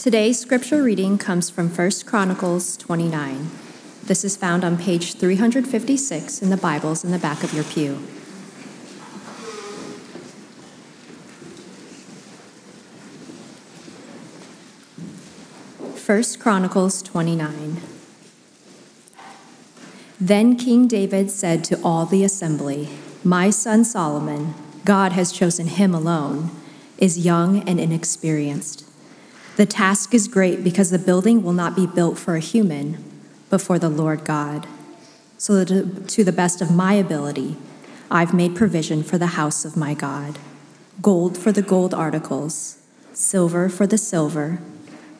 Today's scripture reading comes from 1 Chronicles 29. This is found on page 356 in the Bibles in the back of your pew. First Chronicles 29. Then King David said to all the assembly, My son Solomon, God has chosen him alone, is young and inexperienced. The task is great because the building will not be built for a human, but for the Lord God. So, to the best of my ability, I've made provision for the house of my God gold for the gold articles, silver for the silver,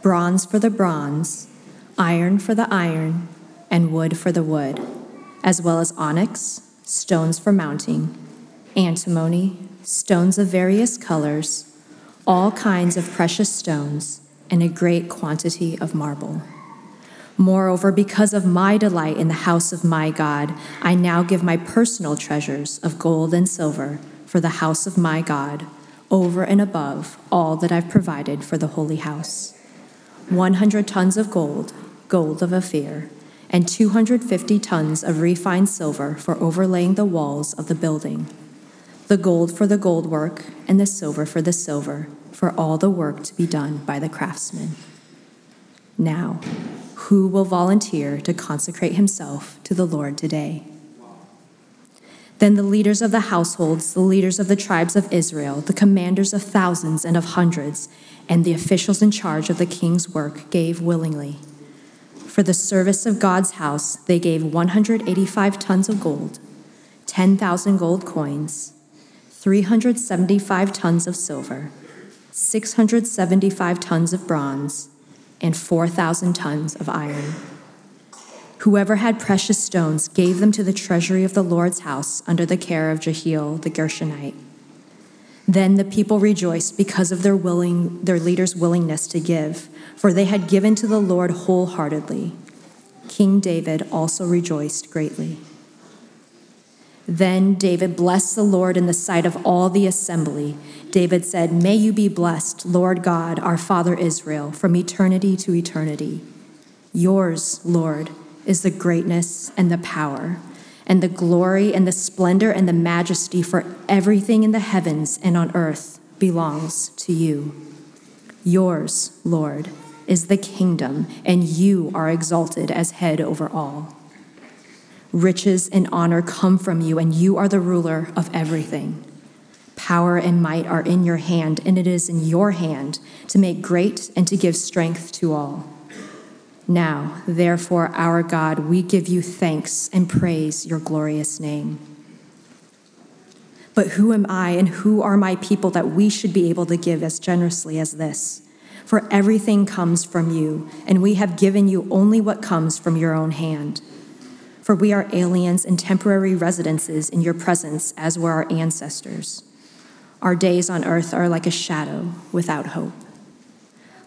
bronze for the bronze, iron for the iron, and wood for the wood, as well as onyx, stones for mounting, antimony, stones of various colors, all kinds of precious stones, and a great quantity of marble. Moreover, because of my delight in the house of my God, I now give my personal treasures of gold and silver for the house of my God, over and above all that I've provided for the holy house. 100 tons of gold, gold of Ophir, and 250 tons of refined silver for overlaying the walls of the building, the gold for the gold work, and the silver for the silver, for all the work to be done by the craftsmen. Now, who will volunteer to consecrate himself to the Lord today? Then the leaders of the households, the leaders of the tribes of Israel, the commanders of thousands and of hundreds, and the officials in charge of the king's work gave willingly. For the service of God's house, they gave 185 tons of gold, 10,000 gold coins, 375 tons of silver, 675 tons of bronze, and 4,000 tons of iron. Whoever had precious stones gave them to the treasury of the Lord's house under the care of Jehiel the Gershonite. Then the people rejoiced because of their willing their leader's willingness to give, for they had given to the Lord wholeheartedly. King David also rejoiced greatly. Then David blessed the Lord in the sight of all the assembly. David said, May you be blessed, Lord God, our Father Israel, from eternity to eternity. Yours, Lord, is the greatness and the power, and the glory and the splendor and the majesty, for everything in the heavens and on earth belongs to you. Yours, Lord, is the kingdom, and you are exalted as head over all. Riches and honor come from you, and you are the ruler of everything. Power and might are in your hand, and it is in your hand to make great and to give strength to all. Now, therefore, our God, we give you thanks and praise your glorious name. But who am I and who are my people that we should be able to give as generously as this? For everything comes from you, and we have given you only what comes from your own hand. For we are aliens and temporary residences in your presence, as were our ancestors. Our days on earth are like a shadow without hope.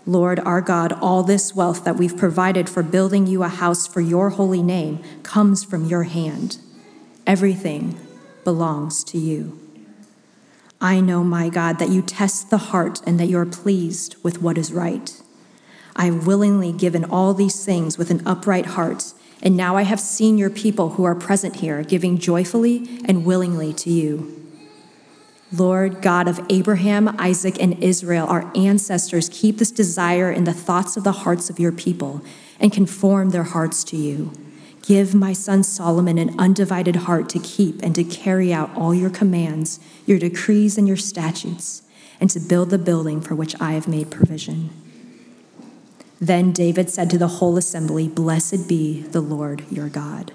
Lord our God, all this wealth that we've provided for building you a house for your holy name comes from your hand. Everything belongs to you. I know, my God, that you test the heart and that you are pleased with what is right. I have willingly given all these things with an upright heart, and now I have seen your people who are present here giving joyfully and willingly to you. Lord God of Abraham, Isaac, and Israel, our ancestors, keep this desire in the thoughts of the hearts of your people and conform their hearts to you. Give my son Solomon an undivided heart to keep and to carry out all your commands, your decrees, and your statutes, and to build the building for which I have made provision. Then David said to the whole assembly, Blessed be the Lord your God.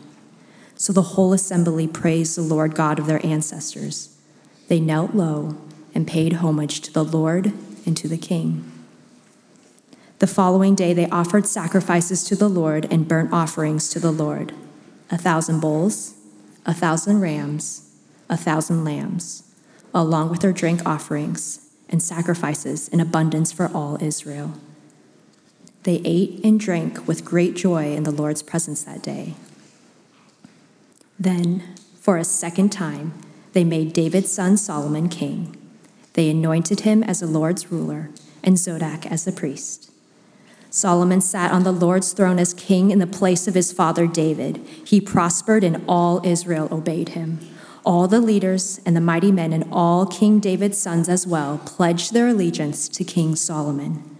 So the whole assembly praised the Lord God of their ancestors they knelt low and paid homage to the Lord and to the king. The following day, they offered sacrifices to the Lord and burnt offerings to the Lord a thousand bulls, a thousand rams, a thousand lambs, along with their drink offerings and sacrifices in abundance for all Israel. They ate and drank with great joy in the Lord's presence that day. Then, for a second time, they made David's son Solomon king. They anointed him as the Lord's ruler and Zadok as the priest. Solomon sat on the Lord's throne as king in the place of his father David. He prospered, and all Israel obeyed him. All the leaders and the mighty men and all King David's sons as well pledged their allegiance to King Solomon.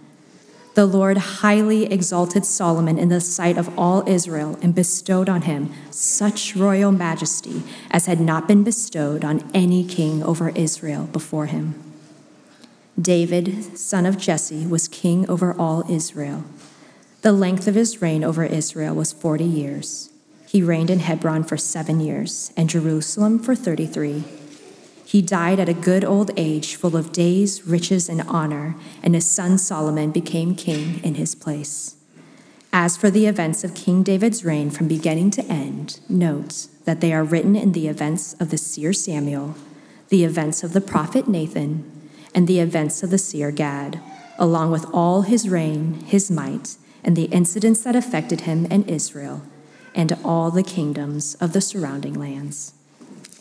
The Lord highly exalted Solomon in the sight of all Israel and bestowed on him such royal majesty as had not been bestowed on any king over Israel before him. David, son of Jesse, was king over all Israel. The length of his reign over Israel was 40 years. He reigned in Hebron for seven years, and Jerusalem for 33. He died at a good old age, full of days, riches, and honor, and his son Solomon became king in his place. As for the events of King David's reign from beginning to end, note that they are written in the events of the seer Samuel, the events of the prophet Nathan, and the events of the seer Gad, along with all his reign, his might, and the incidents that affected him and Israel, and all the kingdoms of the surrounding lands.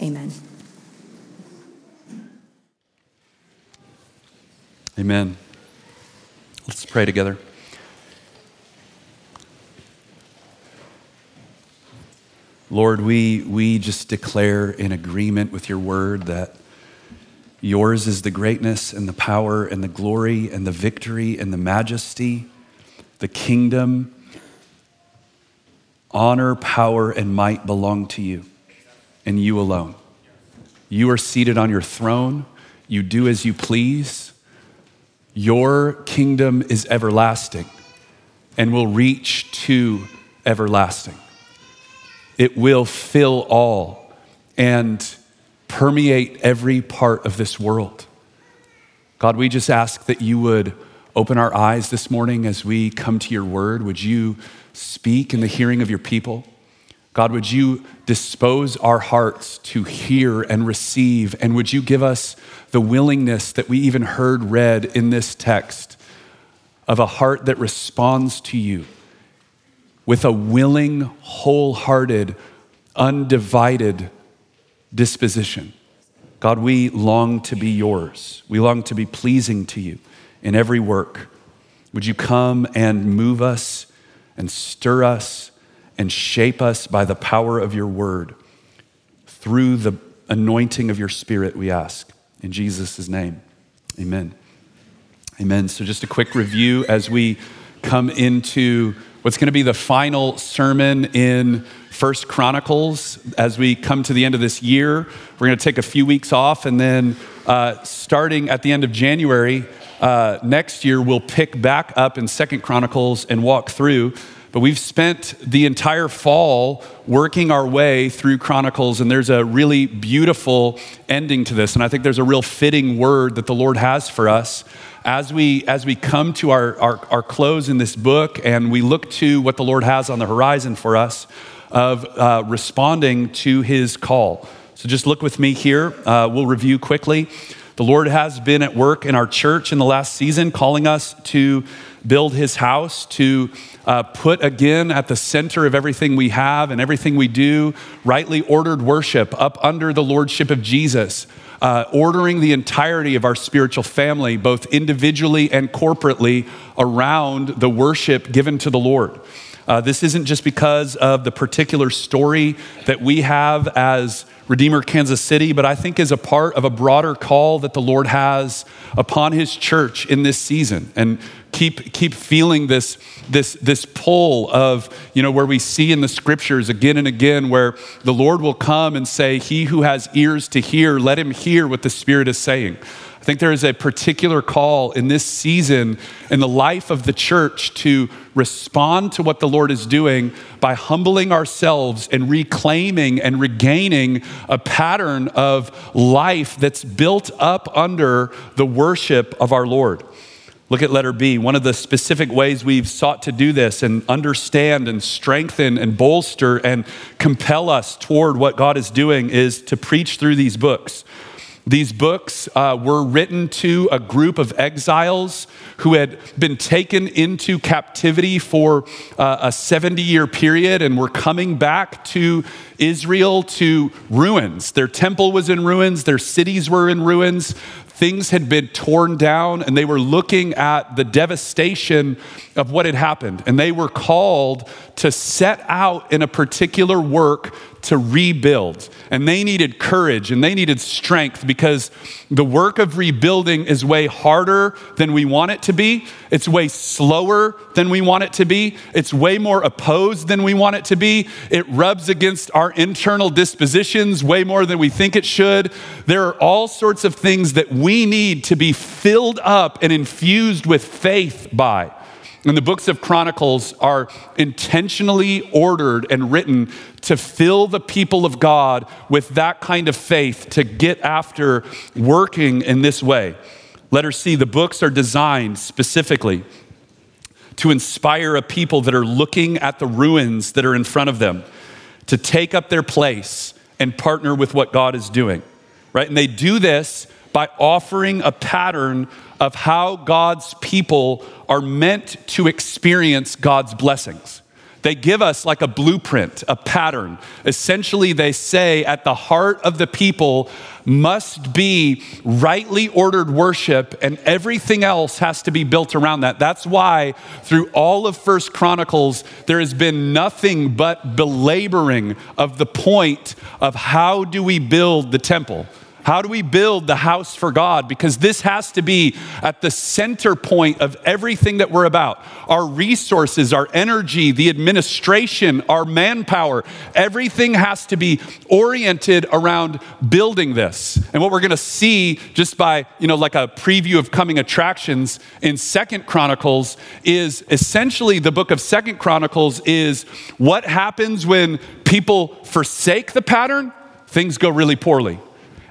Amen. Amen. Let's pray together. Lord, we, we just declare in agreement with your word that Yours is the greatness and the power and the glory and the victory and the majesty, the kingdom. Honor, power, and might belong to you and you alone. You are seated on your throne. You do as you please. Your kingdom is everlasting and will reach to everlasting. It will fill all and permeate every part of this world. God, we just ask that you would open our eyes this morning as we come to your word. Would you speak in the hearing of your people? God, would you dispose our hearts to hear and receive? And would you give us the willingness that we even heard read in this text of a heart that responds to you with a willing, wholehearted, undivided disposition. God, we long to be yours. We long to be pleasing to you in every work. Would you come and move us and stir us and shape us by the power of your word through the anointing of your spirit, we ask. In Jesus' name, amen. Amen. So, just a quick review as we come into what's going to be the final sermon in First Chronicles as we come to the end of this year. We're going to take a few weeks off, and then uh, starting at the end of January uh, next year, we'll pick back up in Second Chronicles and walk through. But we've spent the entire fall working our way through Chronicles, and there's a really beautiful ending to this. And I think there's a real fitting word that the Lord has for us as we as we come to our, our, our close in this book and we look to what the Lord has on the horizon for us of uh, responding to his call. So just look with me here. Uh, we'll review quickly. The Lord has been at work in our church in the last season, calling us to build his house, to uh, put again at the center of everything we have and everything we do, rightly ordered worship up under the lordship of Jesus. Uh, ordering the entirety of our spiritual family, both individually and corporately, around the worship given to the Lord. Uh, this isn't just because of the particular story that we have as Redeemer Kansas City, but I think is a part of a broader call that the Lord has upon his church in this season. And keep, keep feeling this, this, this pull of, you know, where we see in the scriptures again and again where the Lord will come and say, He who has ears to hear, let him hear what the Spirit is saying think there is a particular call in this season in the life of the church to respond to what the Lord is doing by humbling ourselves and reclaiming and regaining a pattern of life that's built up under the worship of our Lord. Look at letter B. One of the specific ways we've sought to do this and understand and strengthen and bolster and compel us toward what God is doing is to preach through these books. These books uh, were written to a group of exiles who had been taken into captivity for uh, a 70 year period and were coming back to Israel to ruins. Their temple was in ruins, their cities were in ruins. things had been torn down and they were looking at the devastation of what had happened. And they were called to set out in a particular work to rebuild. And they needed courage and they needed strength because the work of rebuilding is way harder than we want it to be. It's way slower than we want it to be. It's way more opposed than we want it to be. It rubs against our internal dispositions way more than we think it should. There are all sorts of things that we need to be filled up and infused with faith by. And the books of Chronicles are intentionally ordered and written to fill the people of God with that kind of faith to get after working in this way. Letter C, the books are designed specifically to inspire a people that are looking at the ruins that are in front of them to take up their place and partner with what God is doing, right? And they do this by offering a pattern of how God's people are meant to experience God's blessings. They give us like a blueprint, a pattern. Essentially, they say at the heart of the people must be rightly ordered worship, and everything else has to be built around that. That's why through all of First Chronicles, there has been nothing but belaboring of the point of how do we build the temple. How do we build the house for God? Because this has to be at the center point of everything that we're about. Our resources, our energy, the administration, our manpower, everything has to be oriented around building this. And what we're going to see just by, you know, like a preview of coming attractions in Second Chronicles is essentially the book of Second Chronicles is what happens when people forsake the pattern, things go really poorly.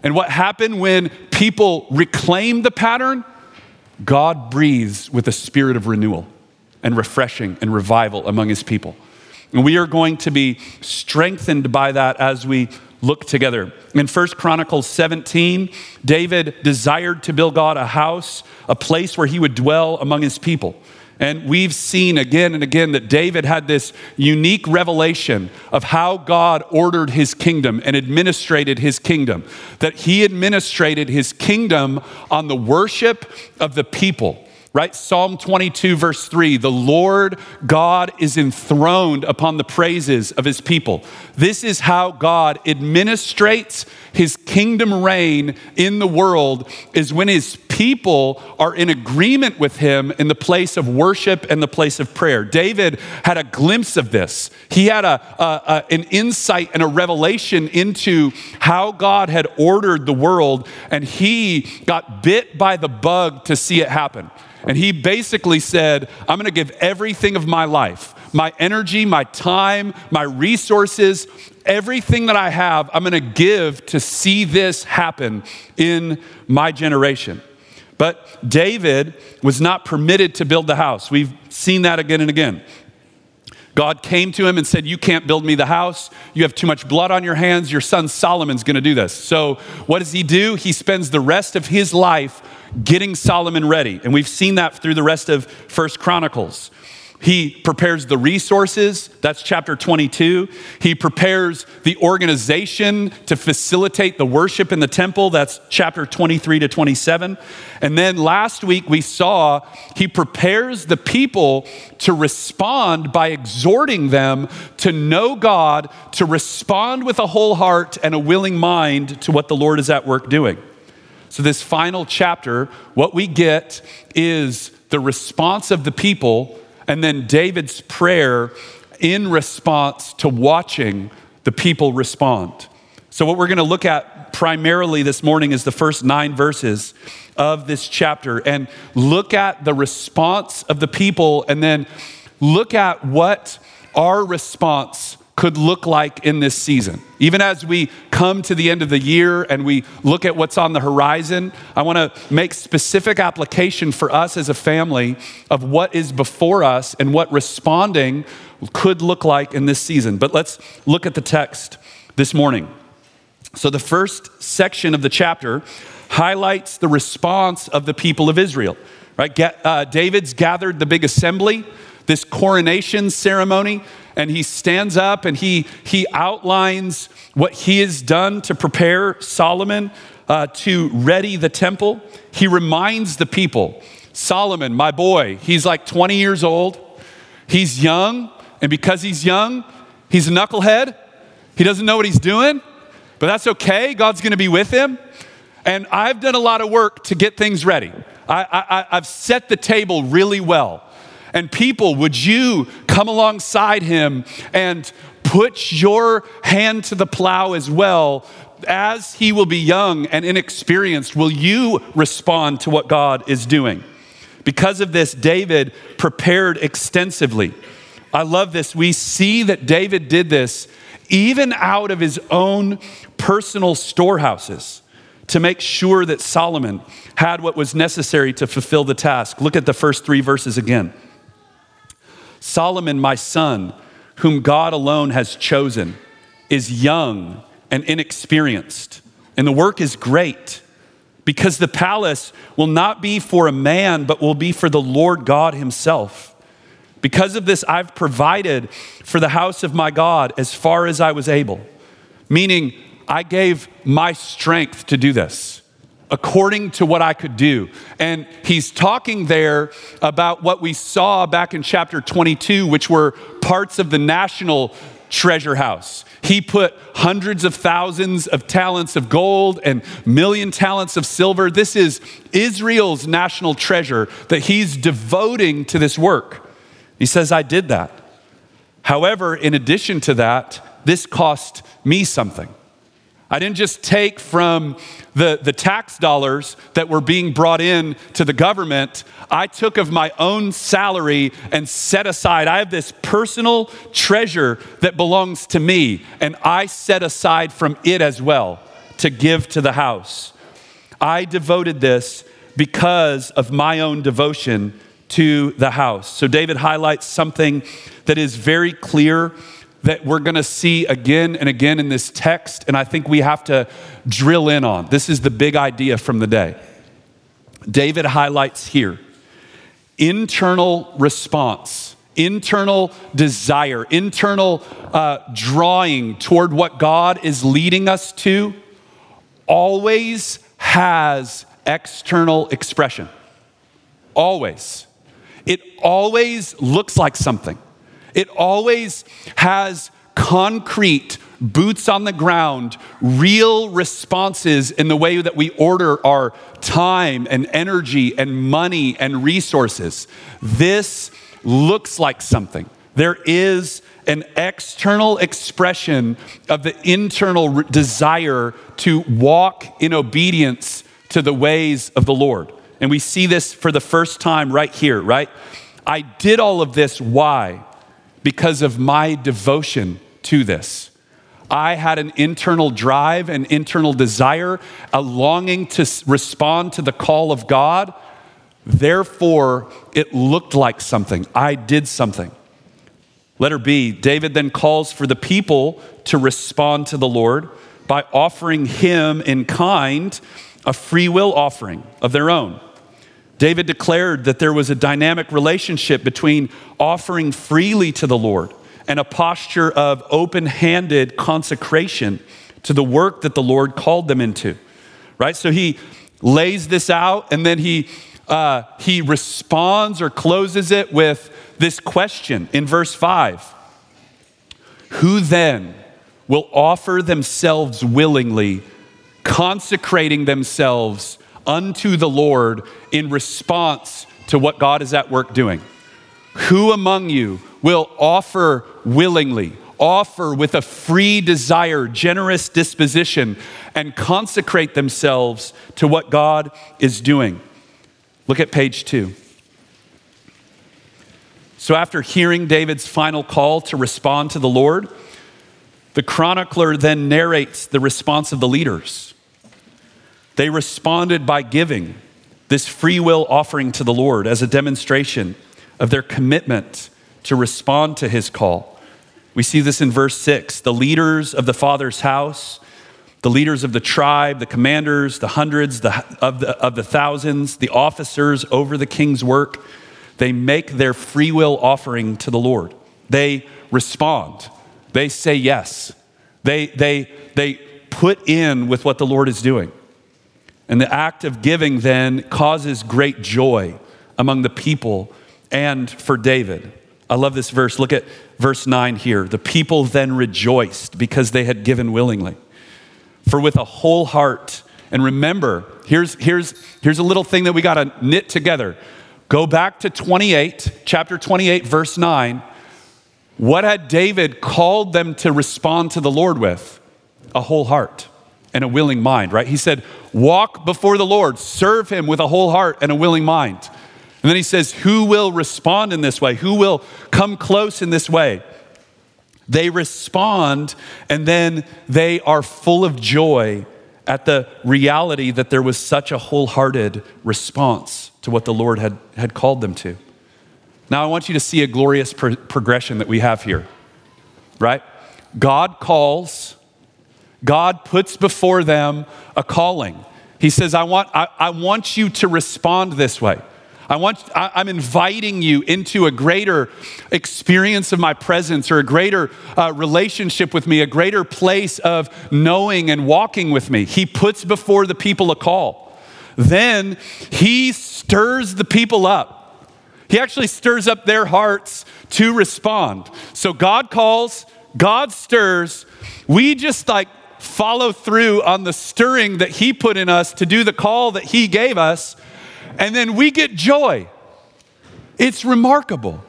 And what happened when people reclaim the pattern? God breathes with a spirit of renewal and refreshing and revival among his people. And we are going to be strengthened by that as we look together. In 1 Chronicles 17, David desired to build God a house, a place where he would dwell among his people. And we've seen again and again that David had this unique revelation of how God ordered his kingdom and administrated his kingdom. That he administrated his kingdom on the worship of the people right? Psalm 22, verse 3 the Lord God is enthroned upon the praises of his people. This is how God administrates his kingdom reign in the world, is when his people are in agreement with him in the place of worship and the place of prayer. David had a glimpse of this. He had a, a, a an insight and a revelation into how God had ordered the world, and he got bit by the bug to see it happen. And he basically said, I'm going to give everything of my life, my energy, my time, my resources, everything that I have, I'm going to give to see this happen in my generation. But David was not permitted to build the house. We've seen that again and again. God came to him and said, You can't build me the house. You have too much blood on your hands. Your son Solomon's going to do this. So, what does he do? He spends the rest of his life getting Solomon ready. And we've seen that through the rest of First Chronicles. He prepares the resources, that's chapter 22. He prepares the organization to facilitate the worship in the temple, that's chapter 23 to 27. And then last week we saw he prepares the people to respond by exhorting them to know God, to respond with a whole heart and a willing mind to what the Lord is at work doing. So, this final chapter, what we get is the response of the people and then David's prayer in response to watching the people respond. So, what we're going to look at primarily this morning is the first nine verses of this chapter and look at the response of the people and then look at what our response could look like in this season. Even as we come to the end of the year and we look at what's on the horizon, I want to make specific application for us as a family of what is before us and what responding could look like in this season. But let's look at the text this morning. So, the first section of the chapter highlights the response of the people of Israel. Right? Uh, David's gathered the big assembly, this coronation ceremony and he stands up and he, he outlines what he has done to prepare Solomon uh, to ready the temple, he reminds the people Solomon, my boy, he's like 20 years old. He's young, and because he's young, he's a knucklehead. He doesn't know what he's doing, but that's okay. God's gonna be with him. And I've done a lot of work to get things ready. I, I, I've set the table really well. And people, would you come alongside him and put your hand to the plow as well as he will be young and inexperienced, will you respond to what God is doing? Because of this, David prepared extensively. I love this. We see that David did this even out of his own personal storehouses to make sure that Solomon had what was necessary to fulfill the task. Look at the first three verses again. Solomon, my son, whom God alone has chosen, is young and inexperienced, and the work is great because the palace will not be for a man, but will be for the Lord God Himself. Because of this, I've provided for the house of my God as far as I was able, meaning I gave my strength to do this according to what I could do. And he's talking there about what we saw back in chapter 22, which were parts of the national treasure house. He put hundreds of thousands of talents of gold and million talents of silver. This is Israel's national treasure that he's devoting to this work. He says, I did that. However, in addition to that, this cost me something. I didn't just take from the, the tax dollars that were being brought in to the government. I took of my own salary and set aside. I have this personal treasure that belongs to me, and I set aside from it as well to give to the house. I devoted this because of my own devotion to the house. So David highlights something that is very clear that we're going to see again and again in this text, and I think we have to drill in on. This is the big idea from the day. David highlights here internal response, internal desire, internal uh, drawing toward what God is leading us to always has external expression. Always. It always looks like something. It always has concrete, boots on the ground, real responses in the way that we order our time and energy and money and resources. This looks like something. There is an external expression of the internal desire to walk in obedience to the ways of the Lord. And we see this for the first time right here, right? I did all of this. Why? Because of my devotion to this. I had an internal drive, an internal desire, a longing to respond to the call of God. Therefore, it looked like something. I did something. Letter B, David then calls for the people to respond to the Lord by offering him in kind a free will offering of their own. David declared that there was a dynamic relationship between offering freely to the Lord and a posture of open handed consecration to the work that the Lord called them into. Right? So he lays this out and then he, uh, he responds or closes it with this question in verse 5 Who then will offer themselves willingly, consecrating themselves? Unto the Lord in response to what God is at work doing. Who among you will offer willingly, offer with a free desire, generous disposition, and consecrate themselves to what God is doing? Look at page two. So, after hearing David's final call to respond to the Lord, the chronicler then narrates the response of the leaders. They responded by giving this free will offering to the Lord as a demonstration of their commitment to respond to his call. We see this in verse 6. The leaders of the Father's house, the leaders of the tribe, the commanders, the hundreds the, of, the, of the thousands, the officers over the king's work, they make their free will offering to the Lord. They respond. They say yes. They, they, they put in with what the Lord is doing. And the act of giving then causes great joy among the people and for David. I love this verse. Look at verse 9 here. The people then rejoiced because they had given willingly. For with a whole heart, and remember, here's, here's, here's a little thing that we got to knit together. Go back to 28, chapter 28, verse 9. What had David called them to respond to the Lord with? A whole heart and a willing mind, right? He said, Walk before the Lord, serve him with a whole heart and a willing mind. And then he says, Who will respond in this way? Who will come close in this way? They respond, and then they are full of joy at the reality that there was such a wholehearted response to what the Lord had, had called them to. Now, I want you to see a glorious pro- progression that we have here, right? God calls, God puts before them a calling. He says, I want, I, I want you to respond this way. I want, I, I'm inviting you into a greater experience of my presence or a greater uh, relationship with me, a greater place of knowing and walking with me. He puts before the people a call. Then he stirs the people up. He actually stirs up their hearts to respond. So God calls, God stirs. We just like follow through on the stirring that He put in us to do the call that He gave us, and then we get joy. It's remarkable.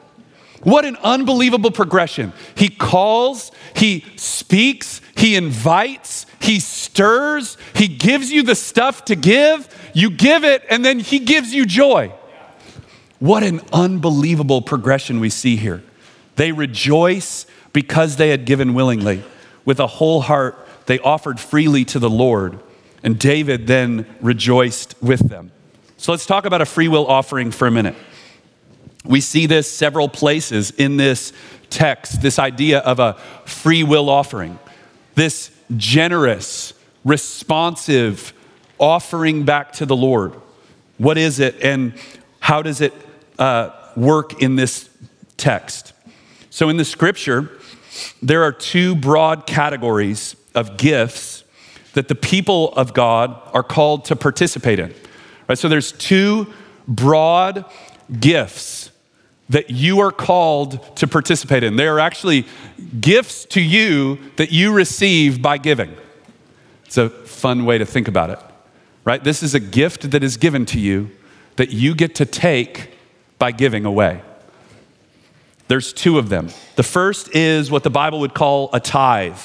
What an unbelievable progression. He calls, He speaks, He invites, He stirs, He gives you the stuff to give, you give it, and then He gives you joy. What an unbelievable progression we see here. They rejoice because they had given willingly. With a whole heart, they offered freely to the Lord, and David then rejoiced with them. So let's talk about a free will offering for a minute. We see this several places in this text this idea of a free will offering, this generous, responsive offering back to the Lord. What is it, and how does it uh, work in this text. So, in the scripture, there are two broad categories of gifts that the people of God are called to participate in. Right? So, there's two broad gifts that you are called to participate in. They are actually gifts to you that you receive by giving. It's a fun way to think about it, right? This is a gift that is given to you that you get to take by giving away. There's two of them. The first is what the Bible would call a tithe.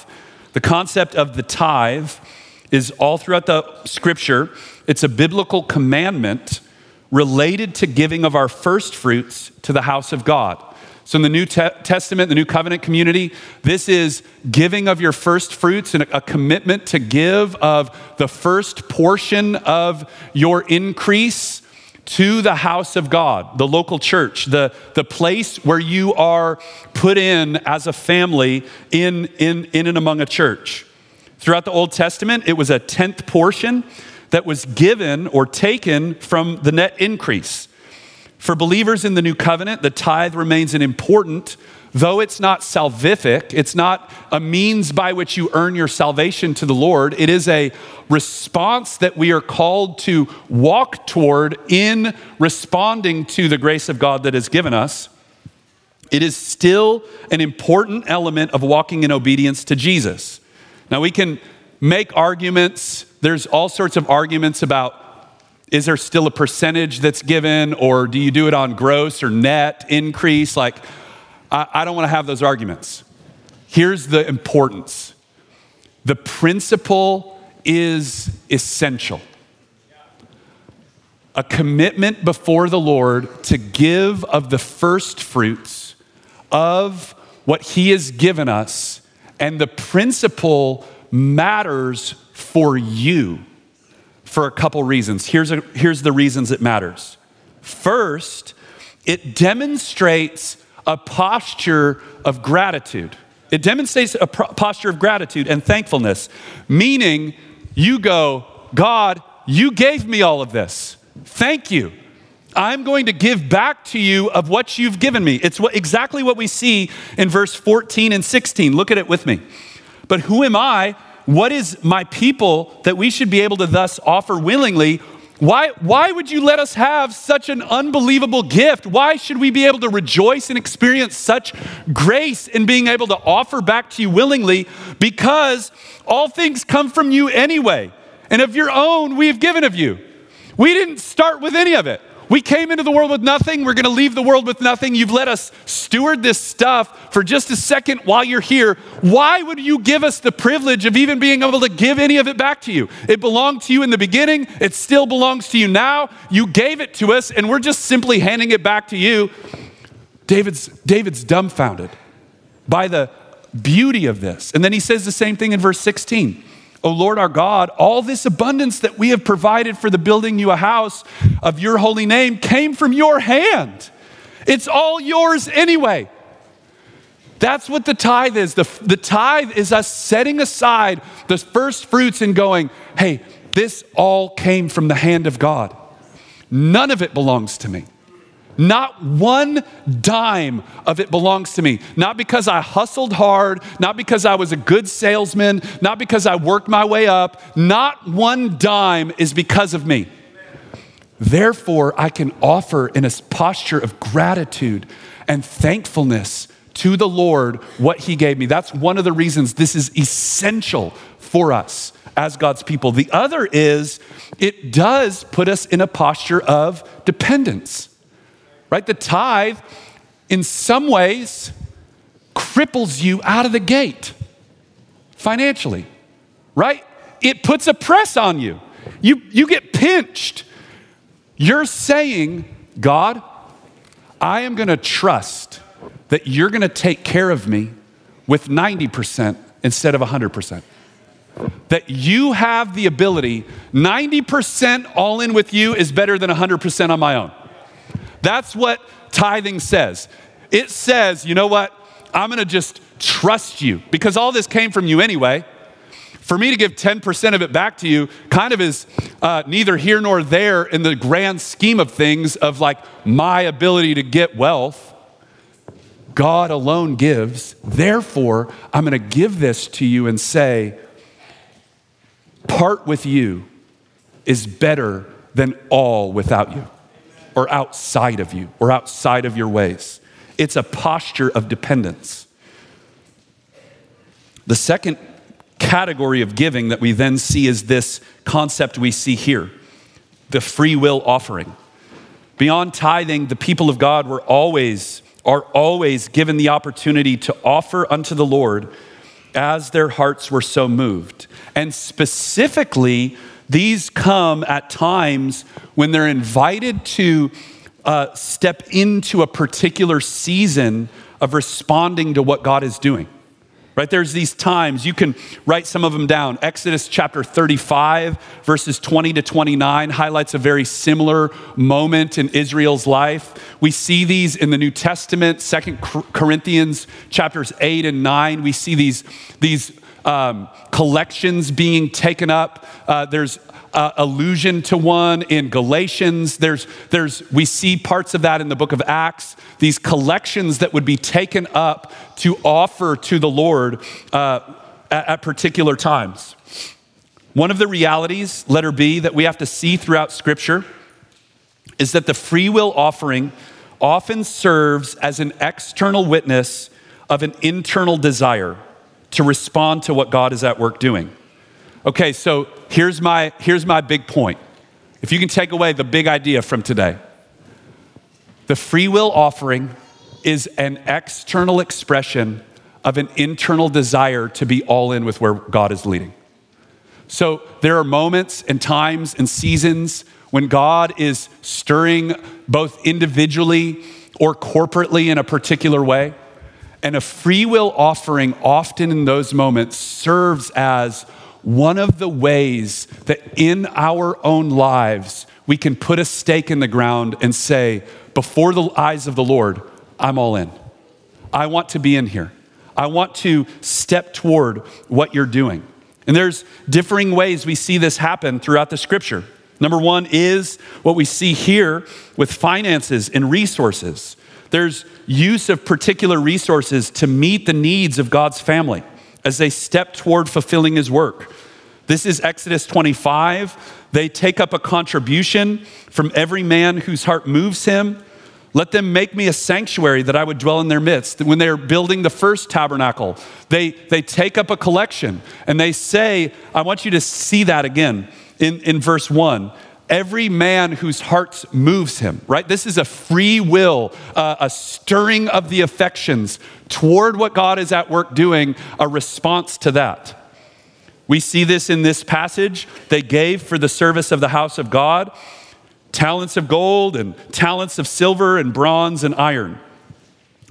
The concept of the tithe is all throughout the scripture. It's a biblical commandment related to giving of our first fruits to the house of God. So, in the New Te- Testament, the New Covenant community, this is giving of your first fruits and a commitment to give of the first portion of your increase to the house of God, the local church, the, the place where you are put in as a family in, in, in and among a church. Throughout the Old Testament, it was a tenth portion that was given or taken from the net increase. For believers in the new covenant, the tithe remains an important Though it's not salvific, it's not a means by which you earn your salvation to the Lord, it is a response that we are called to walk toward in responding to the grace of God that is given us. It is still an important element of walking in obedience to Jesus. Now, we can make arguments, there's all sorts of arguments about is there still a percentage that's given, or do you do it on gross or net increase? Like, I, I don't want to have those arguments. Here's the importance the principle is essential. A commitment before the Lord to give of the first fruits of what He has given us, and the principle matters for you for a couple reasons. Here's, a, here's the reasons it matters. First, it demonstrates a posture of gratitude. It demonstrates a posture of gratitude and thankfulness, meaning you go, God, you gave me all of this. Thank you. I'm going to give back to you of what you've given me. It's what, exactly what we see in verse 14 and 16. Look at it with me. But who am I what is my people that we should be able to thus offer willingly? Why, why would you let us have such an unbelievable gift? Why should we be able to rejoice and experience such grace in being able to offer back to you willingly? Because all things come from you anyway. And of your own, we have given of you. We didn't start with any of it. We came into the world with nothing. We're going to leave the world with nothing. You've let us steward this stuff for just a second while you're here. Why would you give us the privilege of even being able to give any of it back to you? It belonged to you in the beginning. It still belongs to you now. You gave it to us, and we're just simply handing it back to you. David's, David's dumbfounded by the beauty of this. And then he says the same thing in verse 16. O Lord our God, all this abundance that we have provided for the building you a house of your holy name came from your hand. It's all yours anyway. That's what the tithe is. The, the tithe is us setting aside the first fruits and going, hey, this all came from the hand of God. None of it belongs to me. Not one dime of it belongs to me. Not because I hustled hard, not because I was a good salesman, not because I worked my way up. Not one dime is because of me. Therefore, I can offer in a posture of gratitude and thankfulness to the Lord what He gave me. That's one of the reasons this is essential for us as God's people. The other is it does put us in a posture of dependence right? The tithe, in some ways, cripples you out of the gate financially, right? It puts a press on you. You, you get pinched. You're saying, God, I am going to trust that you're going to take care of me with 90% instead of 100%. That you have the ability, 90% all in with you is better than 100% on my own. That's what tithing says. It says, you know what? I'm going to just trust you because all this came from you anyway. For me to give 10% of it back to you kind of is uh, neither here nor there in the grand scheme of things of like my ability to get wealth. God alone gives. Therefore, I'm going to give this to you and say, part with you is better than all without you or outside of you or outside of your ways. It's a posture of dependence. The second category of giving that we then see is this concept we see here the free will offering. Beyond tithing, the people of God were always, are always given the opportunity to offer unto the Lord as their hearts were so moved. And specifically, these come at times when they're invited to uh, step into a particular season of responding to what God is doing. Right? There's these times, you can write some of them down. Exodus chapter 35, verses 20 to 29, highlights a very similar moment in Israel's life. We see these in the New Testament, Second Corinthians chapters 8 and 9. We see these, these um, collections being taken up. Uh, there's uh, allusion to one in Galatians. There's, there's, we see parts of that in the book of Acts, these collections that would be taken up to offer to the Lord uh, at, at particular times. One of the realities, letter B, that we have to see throughout Scripture is that the free will offering often serves as an external witness of an internal desire to respond to what God is at work doing. Okay, so here's my, here's my big point. If you can take away the big idea from today, the free will offering is an external expression of an internal desire to be all in with where God is leading. So there are moments and times and seasons when God is stirring both individually or corporately in a particular way. And a free will offering, often in those moments, serves as one of the ways that in our own lives we can put a stake in the ground and say, before the eyes of the Lord, I'm all in. I want to be in here. I want to step toward what you're doing. And there's differing ways we see this happen throughout the scripture. Number one is what we see here with finances and resources. There's use of particular resources to meet the needs of God's family. as they step toward fulfilling his work. This is Exodus 25. They take up a contribution from every man whose heart moves him. Let them make me a sanctuary that I would dwell in their midst. When they're building the first tabernacle, they, they take up a collection and they say, I want you to see that again in, in verse 1 every man whose heart moves him, right? This is a free will, uh, a stirring of the affections toward what God is at work doing, a response to that. We see this in this passage. They gave for the service of the house of God talents of gold and talents of silver and bronze and iron.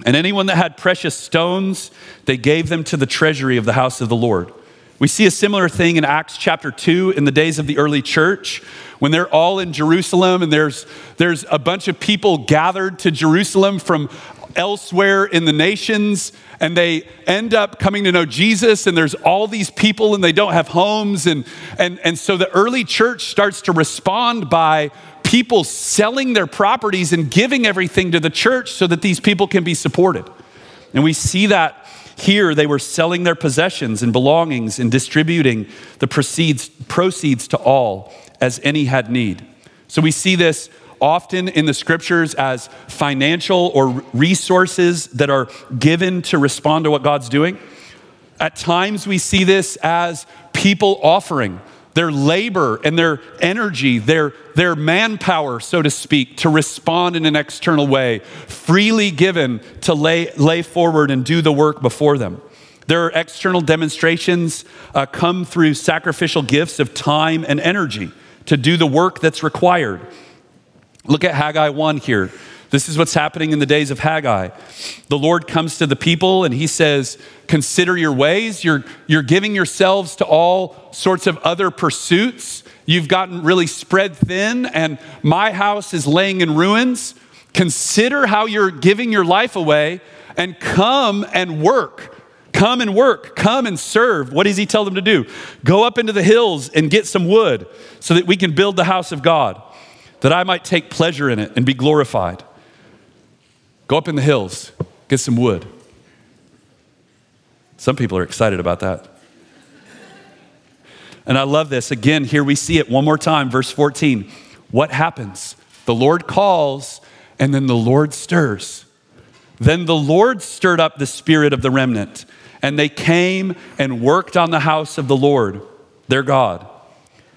And anyone that had precious stones, they gave them to the treasury of the house of the Lord. We see a similar thing in Acts chapter 2 in the days of the early church when they're all in Jerusalem and there's, there's a bunch of people gathered to Jerusalem from elsewhere in the nations and they end up coming to know Jesus and there's all these people and they don't have homes and, and, and so the early church starts to respond by people selling their properties and giving everything to the church so that these people can be supported. And we see that here they were selling their possessions and belongings and distributing the proceeds, proceeds to all as any had need. So we see this often in the scriptures as financial or resources that are given to respond to what God's doing. At times, we see this as people offering their labor and their energy, their, their manpower, so to speak, to respond in an external way, freely given to lay, lay forward and do the work before them. Their external demonstrations uh, come through sacrificial gifts of time and energy to do the work that's required. Look at Haggai 1 here. This is what's happening in the days of Haggai. The Lord comes to the people and he says, Consider your ways. You're, you're giving yourselves to all sorts of other pursuits. You've gotten really spread thin, and my house is laying in ruins. Consider how you're giving your life away and come and work. Come and work, come and serve. What does he tell them to do? Go up into the hills and get some wood so that we can build the house of God, that I might take pleasure in it and be glorified. Go up in the hills, get some wood. Some people are excited about that. And I love this. Again, here we see it one more time, verse 14. What happens? The Lord calls, and then the Lord stirs. Then the Lord stirred up the spirit of the remnant and they came and worked on the house of the Lord, their God.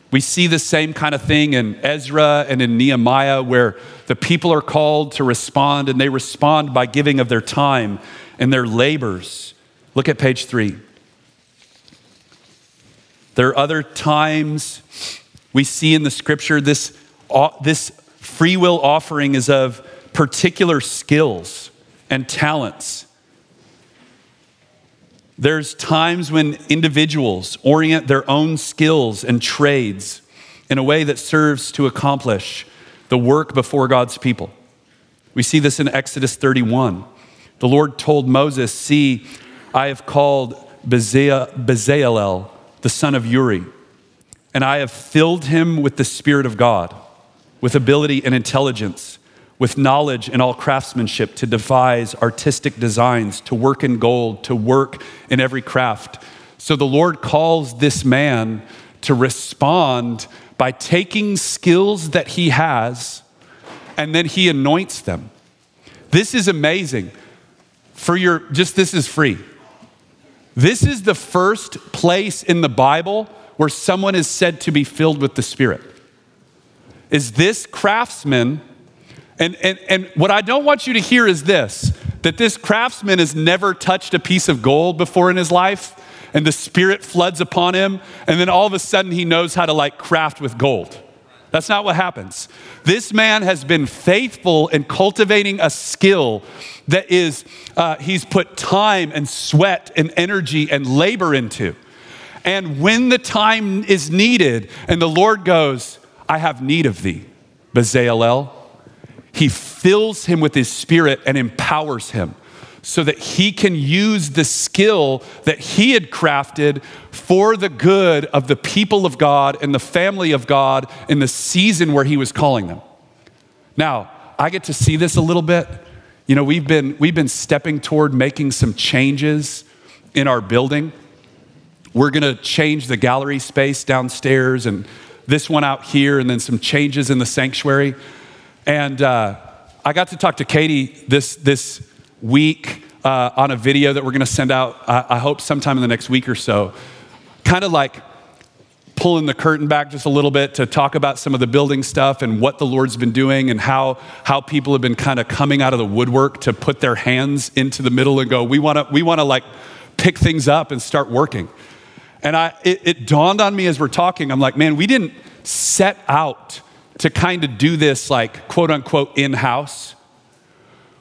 We see the same kind of thing in Ezra and in Nehemiah, where the people are called to respond, and they respond by giving of their time and their labors. Look at page three. There are other times we see in the scripture this, this free will offering is of particular skills and talents there's times when individuals orient their own skills and trades in a way that serves to accomplish the work before God's people. We see this in Exodus 31. The Lord told Moses, See, I have called Bezalel, the son of Uri, and I have filled him with the Spirit of God, with ability and intelligence with knowledge and all craftsmanship to devise artistic designs, to work in gold, to work in every craft. So the Lord calls this man to respond by taking skills that he has and then he anoints them. This is amazing. For your, just this is free. This is the first place in the Bible where someone is said to be filled with the Spirit. Is this craftsman and, and, and what I don't want you to hear is this that this craftsman has never touched a piece of gold before in his life, and the Spirit floods upon him, and then all of a sudden he knows how to like craft with gold. That's not what happens. This man has been faithful in cultivating a skill that is, uh, he's put time and sweat and energy and labor into. And when the time is needed, and the Lord goes, I have need of thee, Bezalel, he fills him with his spirit and empowers him so that he can use the skill that he had crafted for the good of the people of God and the family of God in the season where he was calling them. Now, I get to see this a little bit. You know, we've been, we've been stepping toward making some changes in our building. we're going to change the gallery space downstairs and this one out here, and then some changes in the sanctuary. And uh, I got to talk to Katie this, this week uh, on a video that we're going to send out, I, I hope, sometime in the next week or so. Kind of like pulling the curtain back just a little bit to talk about some of the building stuff and what the Lord's been doing and how, how people have been kind of coming out of the woodwork to put their hands into the middle and go, we want to, we want to like pick things up and start working. And I, it, it dawned on me as we're talking, I'm like, man, we didn't set out to kind of do this like quote unquote in house.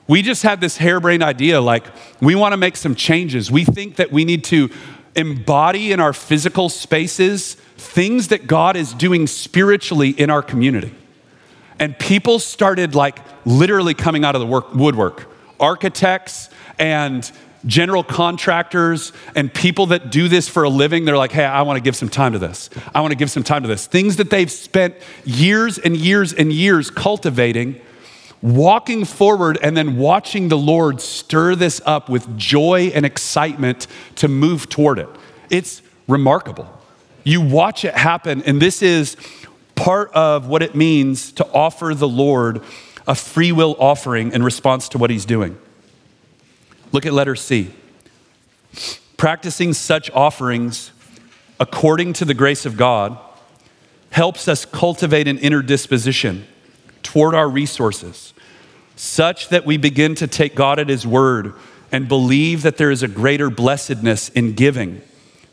We just had this harebrained idea like, we want to make some changes. We think that we need to embody in our physical spaces things that God is doing spiritually in our community. And people started like literally coming out of the work, woodwork. Architects and general contractors and people that do this for a living, they're like, hey, I want to give some time to this. I want to give some time to this. Things that they've spent years and years and years cultivating, walking forward and then watching the Lord stir this up with joy and excitement to move toward it. It's remarkable. You watch it happen, and this is part of what it means to offer the Lord a free will offering in response to what he's doing. Look at letter C. Practicing such offerings according to the grace of God helps us cultivate an inner disposition toward our resources, such that we begin to take God at His word and believe that there is a greater blessedness in giving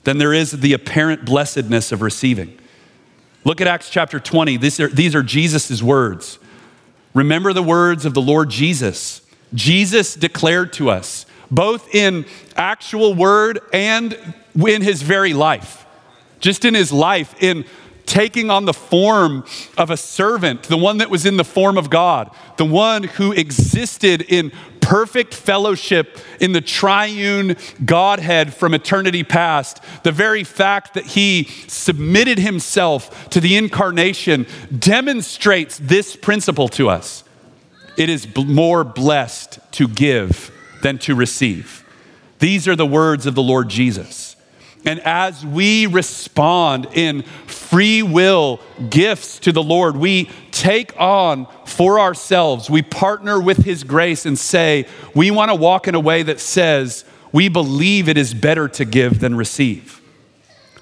than there is the apparent blessedness of receiving. Look at Acts chapter 20. These are, these are Jesus' words. Remember the words of the Lord Jesus. Jesus declared to us both in actual word and in his very life. Just in his life, in taking on the form of a servant, the one that was in the form of God, the one who existed in perfect fellowship in the triune Godhead from eternity past, the very fact that he submitted himself to the incarnation demonstrates this principle to us. It is more blessed to give than to receive. These are the words of the Lord Jesus. And as we respond in free will gifts to the Lord, we take on for ourselves, we partner with His grace and say, we want to walk in a way that says, we believe it is better to give than receive.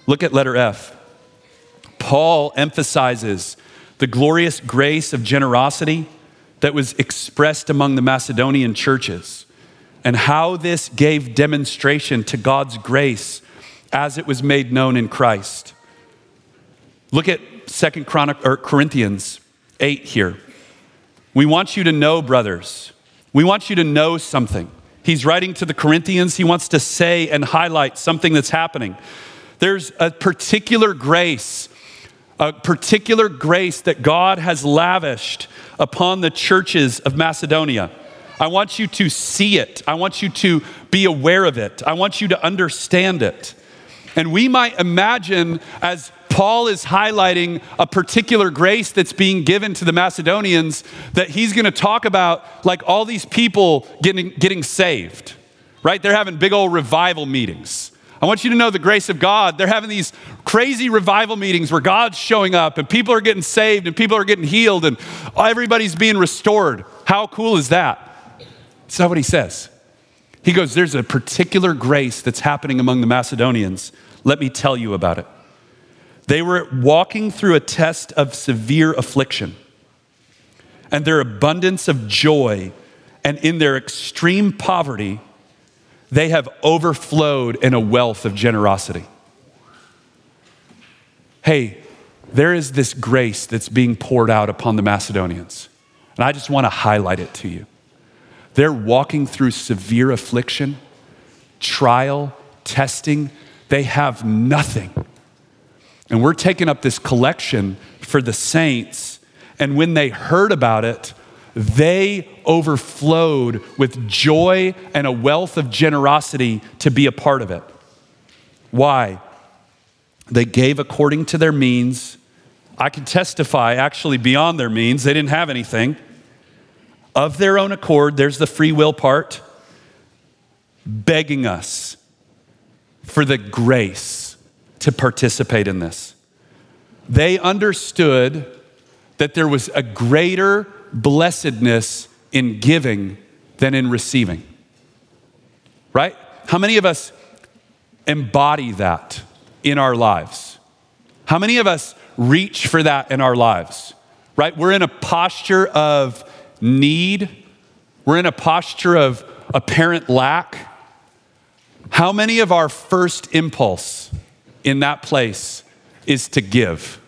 Look at letter F. Paul emphasizes the glorious grace of generosity that was expressed among the Macedonian churches and how this gave demonstration to God's grace as it was made known in Christ. Look at Second Chronic or Corinthians 8 here. We want you to know, brothers. We want you to know something. He's writing to the Corinthians. He wants to say and highlight something that's happening. There's a particular grace, a particular grace that God has lavished upon the churches of Macedonia. I want you to see it. I want you to be aware of it. I want you to understand it. And we might imagine as Paul is highlighting a particular grace that's being given to the Macedonians that he's going to talk about like all these people getting, getting saved, right? They're having big old revival meetings. I want you to know the grace of God. They're having these crazy revival meetings where God's showing up and people are getting saved and people are getting healed and everybody's being restored. How cool is that? That's not what he says. He goes, There's a particular grace that's happening among the Macedonians. Let me tell you about it. They were walking through a test of severe affliction, and their abundance of joy, and in their extreme poverty, they have overflowed in a wealth of generosity. Hey, there is this grace that's being poured out upon the Macedonians, and I just want to highlight it to you. They're walking through severe affliction, trial, testing. They have nothing. And we're taking up this collection for the saints. And when they heard about it, they overflowed with joy and a wealth of generosity to be a part of it. Why? They gave according to their means. I can testify, actually, beyond their means. They didn't have anything of their own accord, there's the free will part, begging us for the grace to participate in this. They understood that there was a greater blessedness in giving than in receiving. Right? How many of us embody that in our lives? How many of us reach for that in our lives? Right? We're in a posture of need, we're in a posture of apparent lack. How many of our first impulse in that place is to give,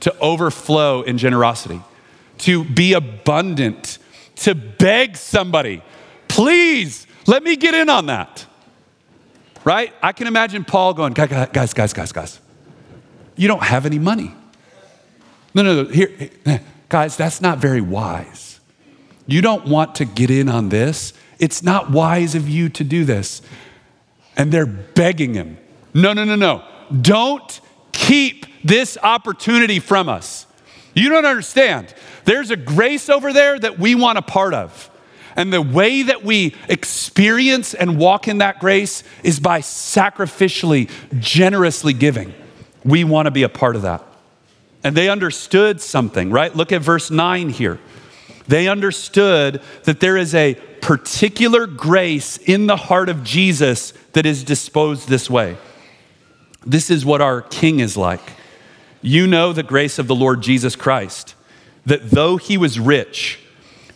to overflow in generosity, to be abundant, to beg somebody, please let me get in on that? Right? I can imagine Paul going, guys, guys, guys, guys, you don't have any money. No, no, no, here, eh, guys, that's not very wise. You don't want to get in on this. It's not wise of you to do this. And they're begging him, no, no, no, no. Don't keep this opportunity from us. You don't understand. There's a grace over there that we want a part of. And the way that we experience and walk in that grace is by sacrificially, generously giving. We want to be a part of that. And they understood something, right? Look at verse 9 here. They understood that there is a particular grace in the heart of Jesus that is disposed this way. This is what our King is like. You know the grace of the Lord Jesus Christ, that though he was rich,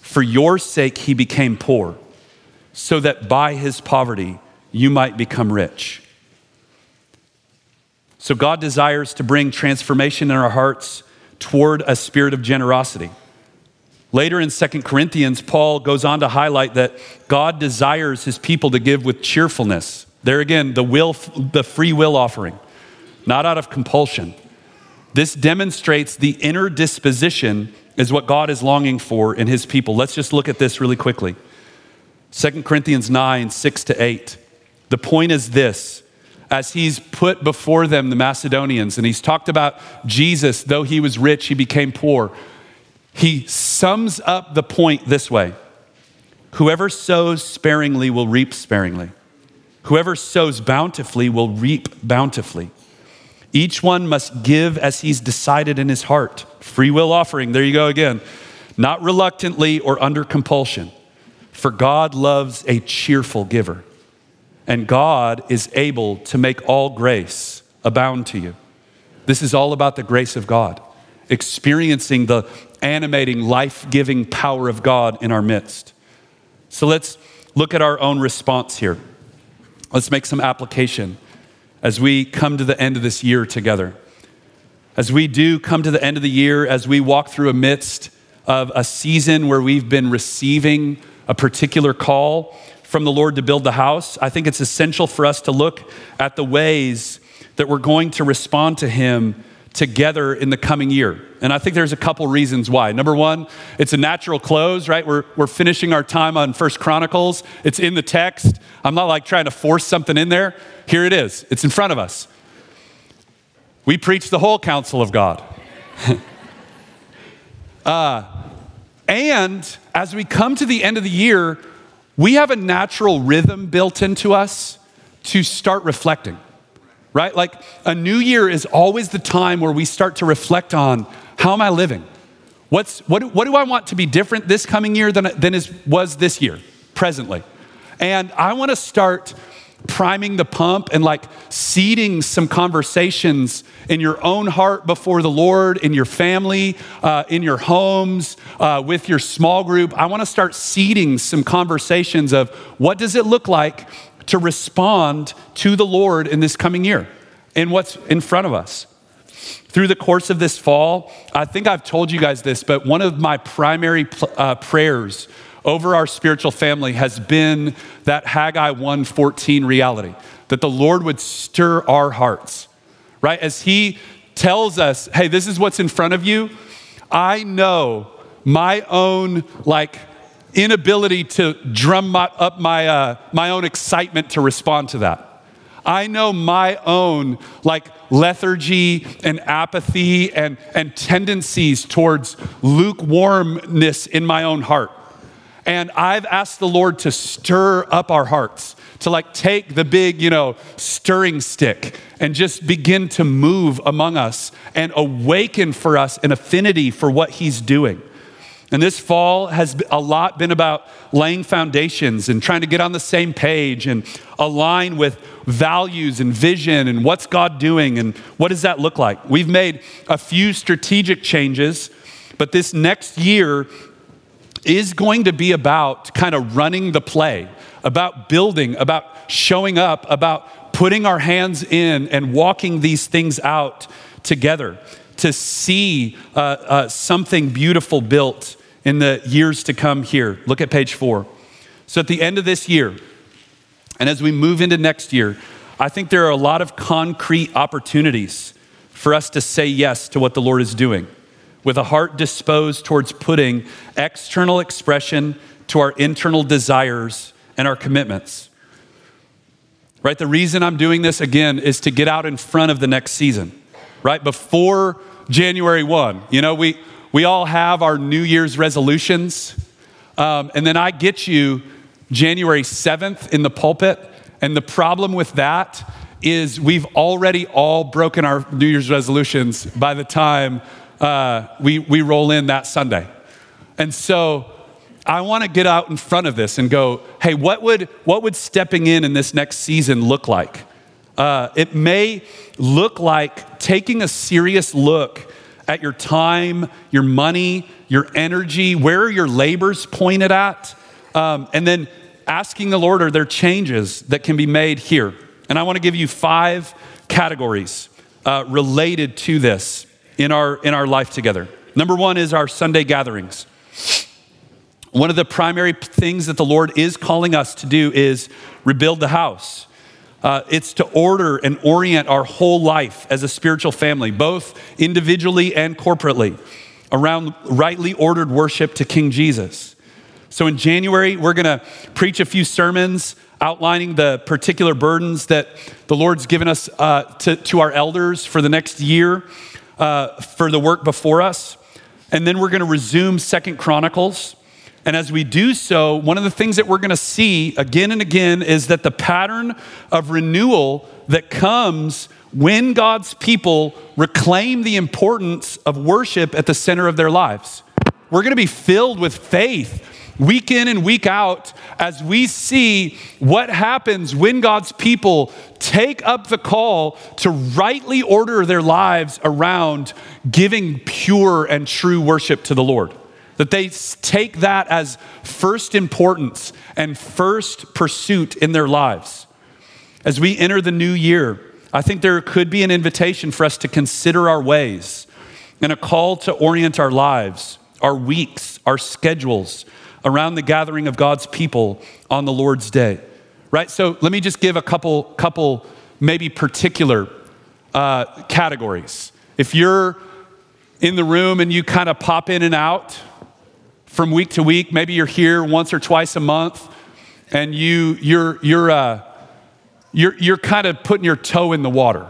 for your sake he became poor, so that by his poverty you might become rich. So God desires to bring transformation in our hearts toward a spirit of generosity. Later in 2 Corinthians, Paul goes on to highlight that God desires his people to give with cheerfulness. There again, the will the free will offering, not out of compulsion. This demonstrates the inner disposition is what God is longing for in his people. Let's just look at this really quickly. 2 Corinthians 9, 6 to 8. The point is this as he's put before them the Macedonians, and he's talked about Jesus, though he was rich, he became poor. He sums up the point this way Whoever sows sparingly will reap sparingly, whoever sows bountifully will reap bountifully. Each one must give as he's decided in his heart. Free will offering, there you go again. Not reluctantly or under compulsion, for God loves a cheerful giver. And God is able to make all grace abound to you. This is all about the grace of God, experiencing the animating, life giving power of God in our midst. So let's look at our own response here. Let's make some application as we come to the end of this year together. As we do come to the end of the year, as we walk through a midst of a season where we've been receiving a particular call from the Lord to build the house, I think it's essential for us to look at the ways that we're going to respond to Him together in the coming year. And I think there's a couple reasons why. Number one, it's a natural close, right? We're, we're finishing our time on First Chronicles. It's in the text. I'm not like trying to force something in there. Here it is. It's in front of us. We preach the whole counsel of God. uh, and as we come to the end of the year, we have a natural rhythm built into us to start reflecting right? Like a new year is always the time where we start to reflect on how am I living? What's, what, do, what do I want to be different this coming year than, than is, was this year, presently? And I want to start priming the pump and like seeding some conversations in your own heart before the Lord, in your family, uh, in your homes, uh, with your small group. I want to start seeding some conversations of what does it look like to respond to the Lord in this coming year and what's in front of us. Through the course of this fall, I think I've told you guys this, but one of my primary uh, prayers over our spiritual family has been that Haggai 1:14 reality that the Lord would stir our hearts. Right? As he tells us, "Hey, this is what's in front of you." I know my own like inability to drum my, up my, uh, my own excitement to respond to that. I know my own like lethargy and apathy and, and tendencies towards lukewarmness in my own heart. And I've asked the Lord to stir up our hearts, to like take the big, you know, stirring stick and just begin to move among us and awaken for us an affinity for what he's doing. And this fall has a lot been about laying foundations and trying to get on the same page and align with values and vision and what's God doing and what does that look like. We've made a few strategic changes, but this next year is going to be about kind of running the play, about building, about showing up, about putting our hands in and walking these things out together to see uh, uh, something beautiful built in the years to come here. Look at page four. So, at the end of this year, and as we move into next year, I think there are a lot of concrete opportunities for us to say yes to what the Lord is doing with a heart disposed towards putting external expression to our internal desires and our commitments. Right? The reason I'm doing this again is to get out in front of the next season, right? Before January 1. You know, we, we all have our New Year's resolutions. Um, and then I get you January 7th in the pulpit. And the problem with that is we've already all broken our New Year's resolutions by the time uh, we, we roll in that Sunday. And so I want to get out in front of this and go, hey, what would, what would stepping in in this next season look like? Uh, it may look like taking a serious look at your time, your money, your energy, where are your labors pointed at? Um, and then asking the Lord, are there changes that can be made here? And I want to give you five categories uh, related to this in our, in our life together. Number one is our Sunday gatherings. One of the primary things that the Lord is calling us to do is rebuild the house. Uh, it's to order and orient our whole life as a spiritual family, both individually and corporately, around rightly ordered worship to King Jesus. So in January, we're going to preach a few sermons outlining the particular burdens that the Lord's given us uh, to, to, our elders for the next year uh, for the work before us. And then we're going to resume Second Chronicles. And as we do so, one of the things that we're going to see again and again is that the pattern of renewal that comes when God's people reclaim the importance of worship at the center of their lives. We're going to be filled with faith week in and week out as we see what happens when God's people take up the call to rightly order their lives around giving pure and true worship to the Lord. That they take that as first importance and first pursuit in their lives. As we enter the new year, I think there could be an invitation for us to consider our ways and a call to orient our lives, our weeks, our schedules around the gathering of God's people on the Lord's day. Right? So let me just give a couple, couple maybe particular uh, categories. If you're in the room and you kind of pop in and out, from week to week. Maybe you're here once or twice a month, and you you're you're uh, you're you're kind of putting your toe in the water.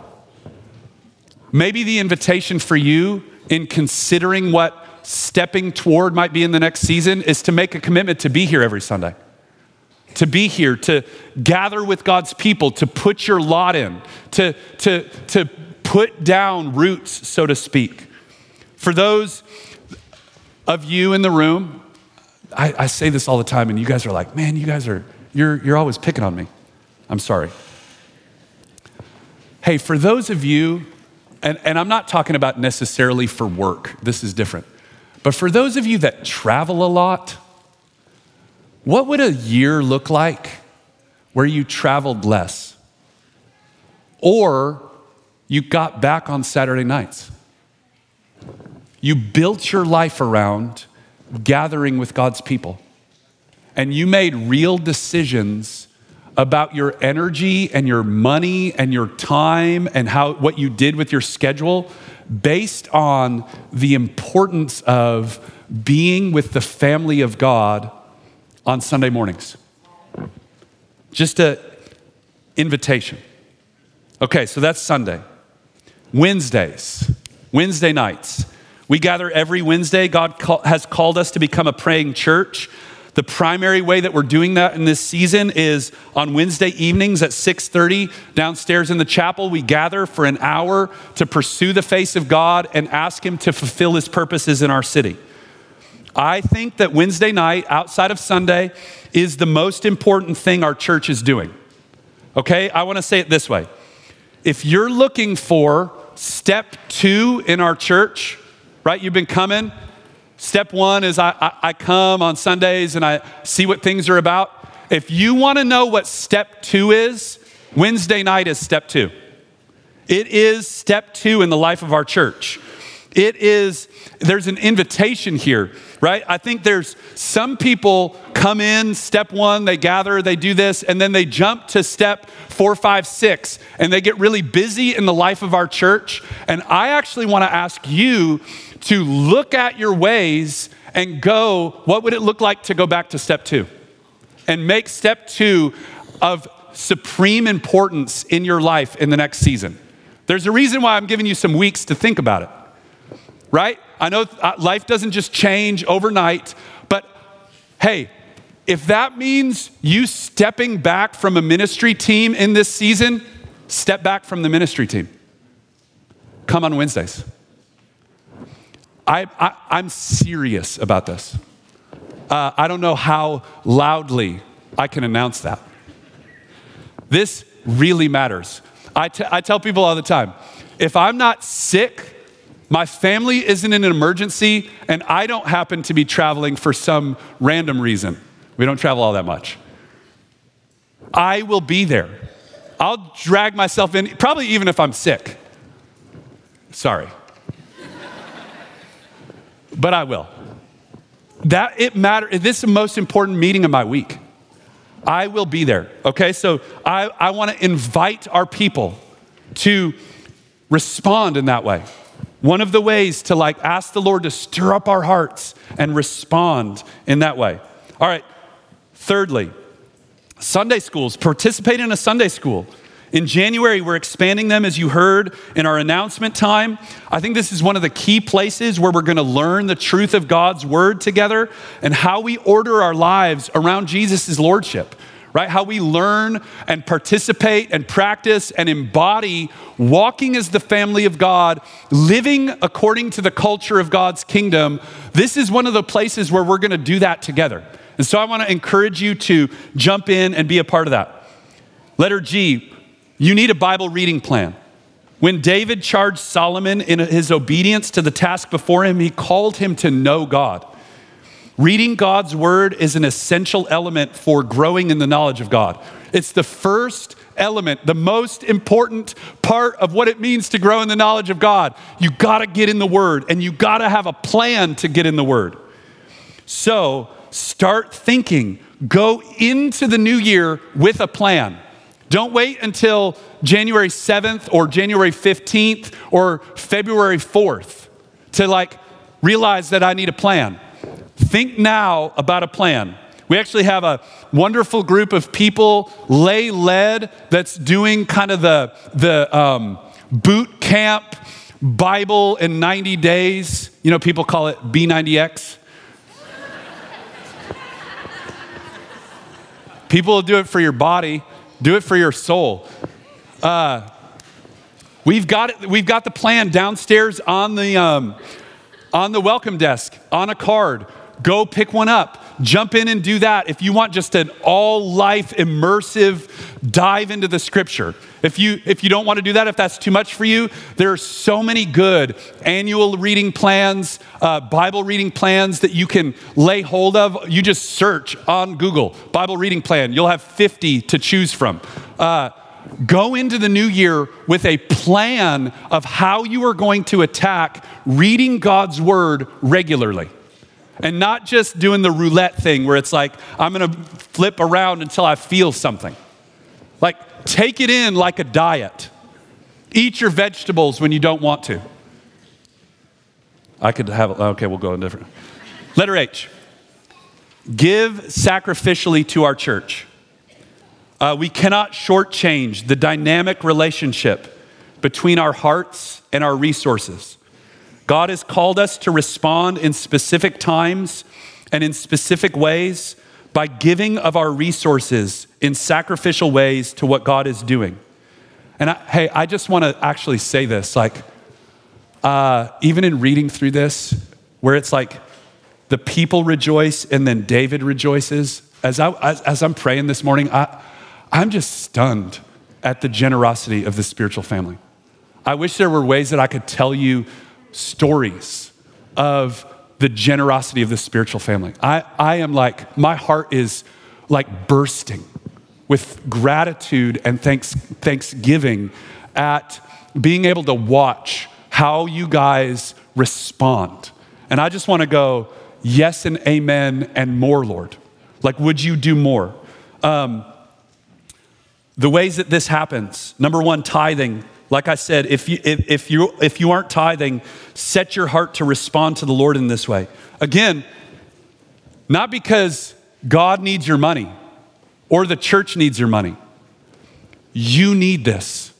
Maybe the invitation for you in considering what stepping toward might be in the next season is to make a commitment to be here every Sunday. To be here, to gather with God's people, to put your lot in, to, to, to put down roots, so to speak. For those of you in the room, I, I, say this all the time, and you guys are like, man, you guys are, you're, you're always picking on me. I'm sorry. Hey, for those of you, and, and I'm not talking about necessarily for work, this is different, but for those of you that travel a lot, what would a year look like where you traveled less? Or you got back on Saturday nights? You built your life around gathering with God's people. And you made real decisions about your energy and your money and your time and how what you did with your schedule based on the importance of being with the family of God on Sunday mornings. Just a invitation. Okay, so that's Sunday. Wednesdays, Wednesday nights. We gather every Wednesday. God has called us to become a praying church. The primary way that we're doing that in this season is on Wednesday evenings at 6:30 downstairs in the chapel we gather for an hour to pursue the face of God and ask him to fulfill his purposes in our city. I think that Wednesday night outside of Sunday is the most important thing our church is doing. Okay? I want to say it this way. If you're looking for step 2 in our church, right? You've been coming Step one is I, I, I, come on Sundays and I see what things are about. If you want to know what step two is, Wednesday night is step two. It is step two in the life of our church. It is, there's an invitation here, right? I think there's some people come in, step one, they gather, they do this, and then they jump to step four, five, six, and they get really busy in the life of our church. And I actually want to ask you to look at your ways and go, what would it look like to go back to step two? And make step two of supreme importance in your life in the next season. There's a reason why I'm giving you some weeks to think about it, right? I know uh, life doesn't just change overnight, but hey, if that means you stepping back from a ministry team in this season, step back from the ministry team. Come on Wednesdays. I, I, am serious about this. Uh, I don't know how loudly I can announce that. This really matters. I, t- I tell people all the time if I'm not sick, my family isn't in an emergency, and I don't happen to be traveling for some random reason. We don't travel all that much. I will be there. I'll drag myself in, probably even if I'm sick. Sorry but I will. That it matter. This is the most important meeting of my week. I will be there. Okay, so I, I want to invite our people to respond in that way. One of the ways to like ask the Lord to stir up our hearts and respond in that way. All right, thirdly, Sunday schools, participate in a Sunday school. In January, we're expanding them, as you heard in our announcement time. I think this is one of the key places where we're going to learn the truth of God's word together and how we order our lives around Jesus' lordship, right? How we learn and participate and practice and embody walking as the family of God, living according to the culture of God's kingdom. This is one of the places where we're going to do that together. And so I want to encourage you to jump in and be a part of that. Letter G, you need a Bible reading plan. When David charged Solomon in his obedience to the task before him, he called him to know God. Reading God's word is an essential element for growing in the knowledge of God. It's the first element, the most important part of what it means to grow in the knowledge of God. You got to get in the word and you got to have a plan to get in the word. So start thinking, go into the new year with a plan. Don't wait until January 7th or January 15th or February 4th to like realize that I need a plan. Think now about a plan. We actually have a wonderful group of people, lay led, that's doing kind of the, the um, boot camp Bible in 90 days. You know, people call it B90X. people will do it for your body. Do it for your soul. Uh, we've got we've got the plan downstairs on the um, on the welcome desk on a card. Go pick one up. Jump in and do that if you want just an all life immersive dive into the scripture. If you if you don't want to do that, if that's too much for you, there are so many good annual reading plans, uh, Bible reading plans that you can lay hold of. You just search on Google Bible reading plan. You'll have 50 to choose from. Uh, go into the new year with a plan of how you are going to attack reading God's word regularly. And not just doing the roulette thing where it's like, I'm gonna flip around until I feel something. Like, take it in like a diet. Eat your vegetables when you don't want to. I could have, okay, we'll go in different. Letter H. Give sacrificially to our church. Uh, we cannot shortchange the dynamic relationship between our hearts and our resources. God has called us to respond in specific times and in specific ways by giving of our resources in sacrificial ways to what God is doing. And I, hey, I just want to actually say this like, uh, even in reading through this, where it's like the people rejoice and then David rejoices, as, I, as, as I'm praying this morning, I, I'm just stunned at the generosity of the spiritual family. I wish there were ways that I could tell you stories of the generosity of the spiritual family. I, I am like, my heart is like bursting with gratitude and thanks, thanksgiving at being able to watch how you guys respond. And I just want to go, yes and amen and more, Lord. Like, would you do more? Um, the ways that this happens number one, tithing. Like I said, if you, if, if, you, if you aren't tithing, set your heart to respond to the Lord in this way. Again, not because God needs your money or the church needs your money. You need this.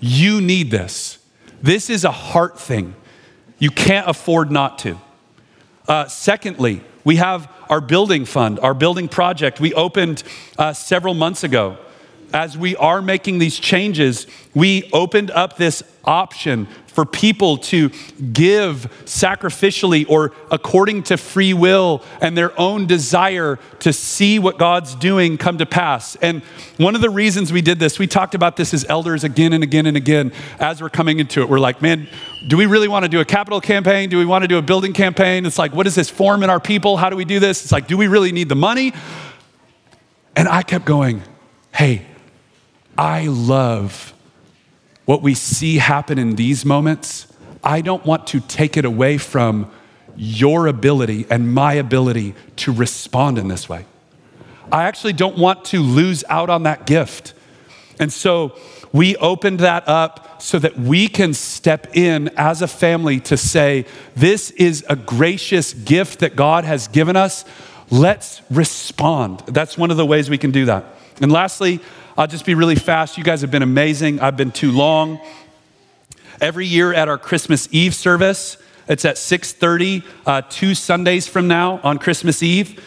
You need this. This is a heart thing. You can't afford not to. Uh, secondly, we have our building fund, our building project. We opened uh, several months ago as we are making these changes, we opened up this option for people to give sacrificially or according to free will and their own desire to see what God's doing come to pass. And one of the reasons we did this, we talked about this as elders again and again and again as we're coming into it. We're like, man, do we really want to do a capital campaign? Do we want to do a building campaign? It's like, what does this form in our people? How do we do this? It's like, do we really need the money? And I kept going, hey, I love what we see happen in these moments. I don't want to take it away from your ability and my ability to respond in this way. I actually don't want to lose out on that gift. And so we opened that up so that we can step in as a family to say, This is a gracious gift that God has given us. Let's respond. That's one of the ways we can do that. And lastly, I'll just be really fast. You guys have been amazing. I've been too long. Every year at our Christmas Eve service, it's at 6:30, uh, two Sundays from now on Christmas Eve.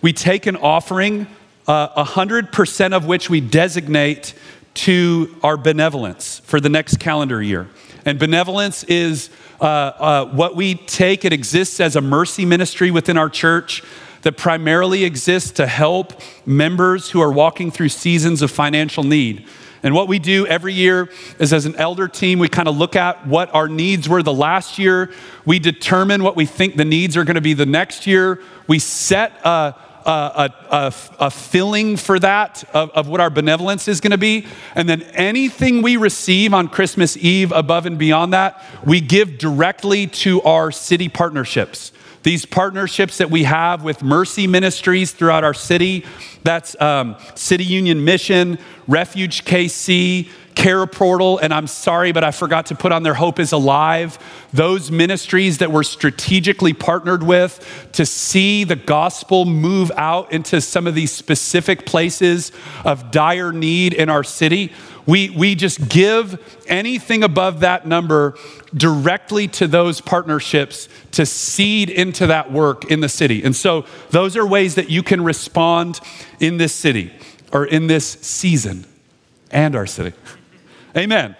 We take an offering, uh, 100% of which we designate to our benevolence for the next calendar year. And benevolence is uh, uh, what we take, it exists as a mercy ministry within our church that primarily exists to help members who are walking through seasons of financial need. And what we do every year is as an elder team, we kind of look at what our needs were the last year. We determine what we think the needs are going to be the next year. We set a, a, a, a filling for that of, of what our benevolence is going to be. And then anything we receive on Christmas Eve above and beyond that, we give directly to our city partnerships these partnerships that we have with mercy ministries throughout our city. That's um, City Union Mission, Refuge KC, Care Portal, and I'm sorry, but I forgot to put on their Hope is Alive. Those ministries that we're strategically partnered with to see the gospel move out into some of these specific places of dire need in our city. We, we just give anything above that number directly to those partnerships to seed into that work in the city. And so those are ways that you can respond in this city or in this season and our city. Amen.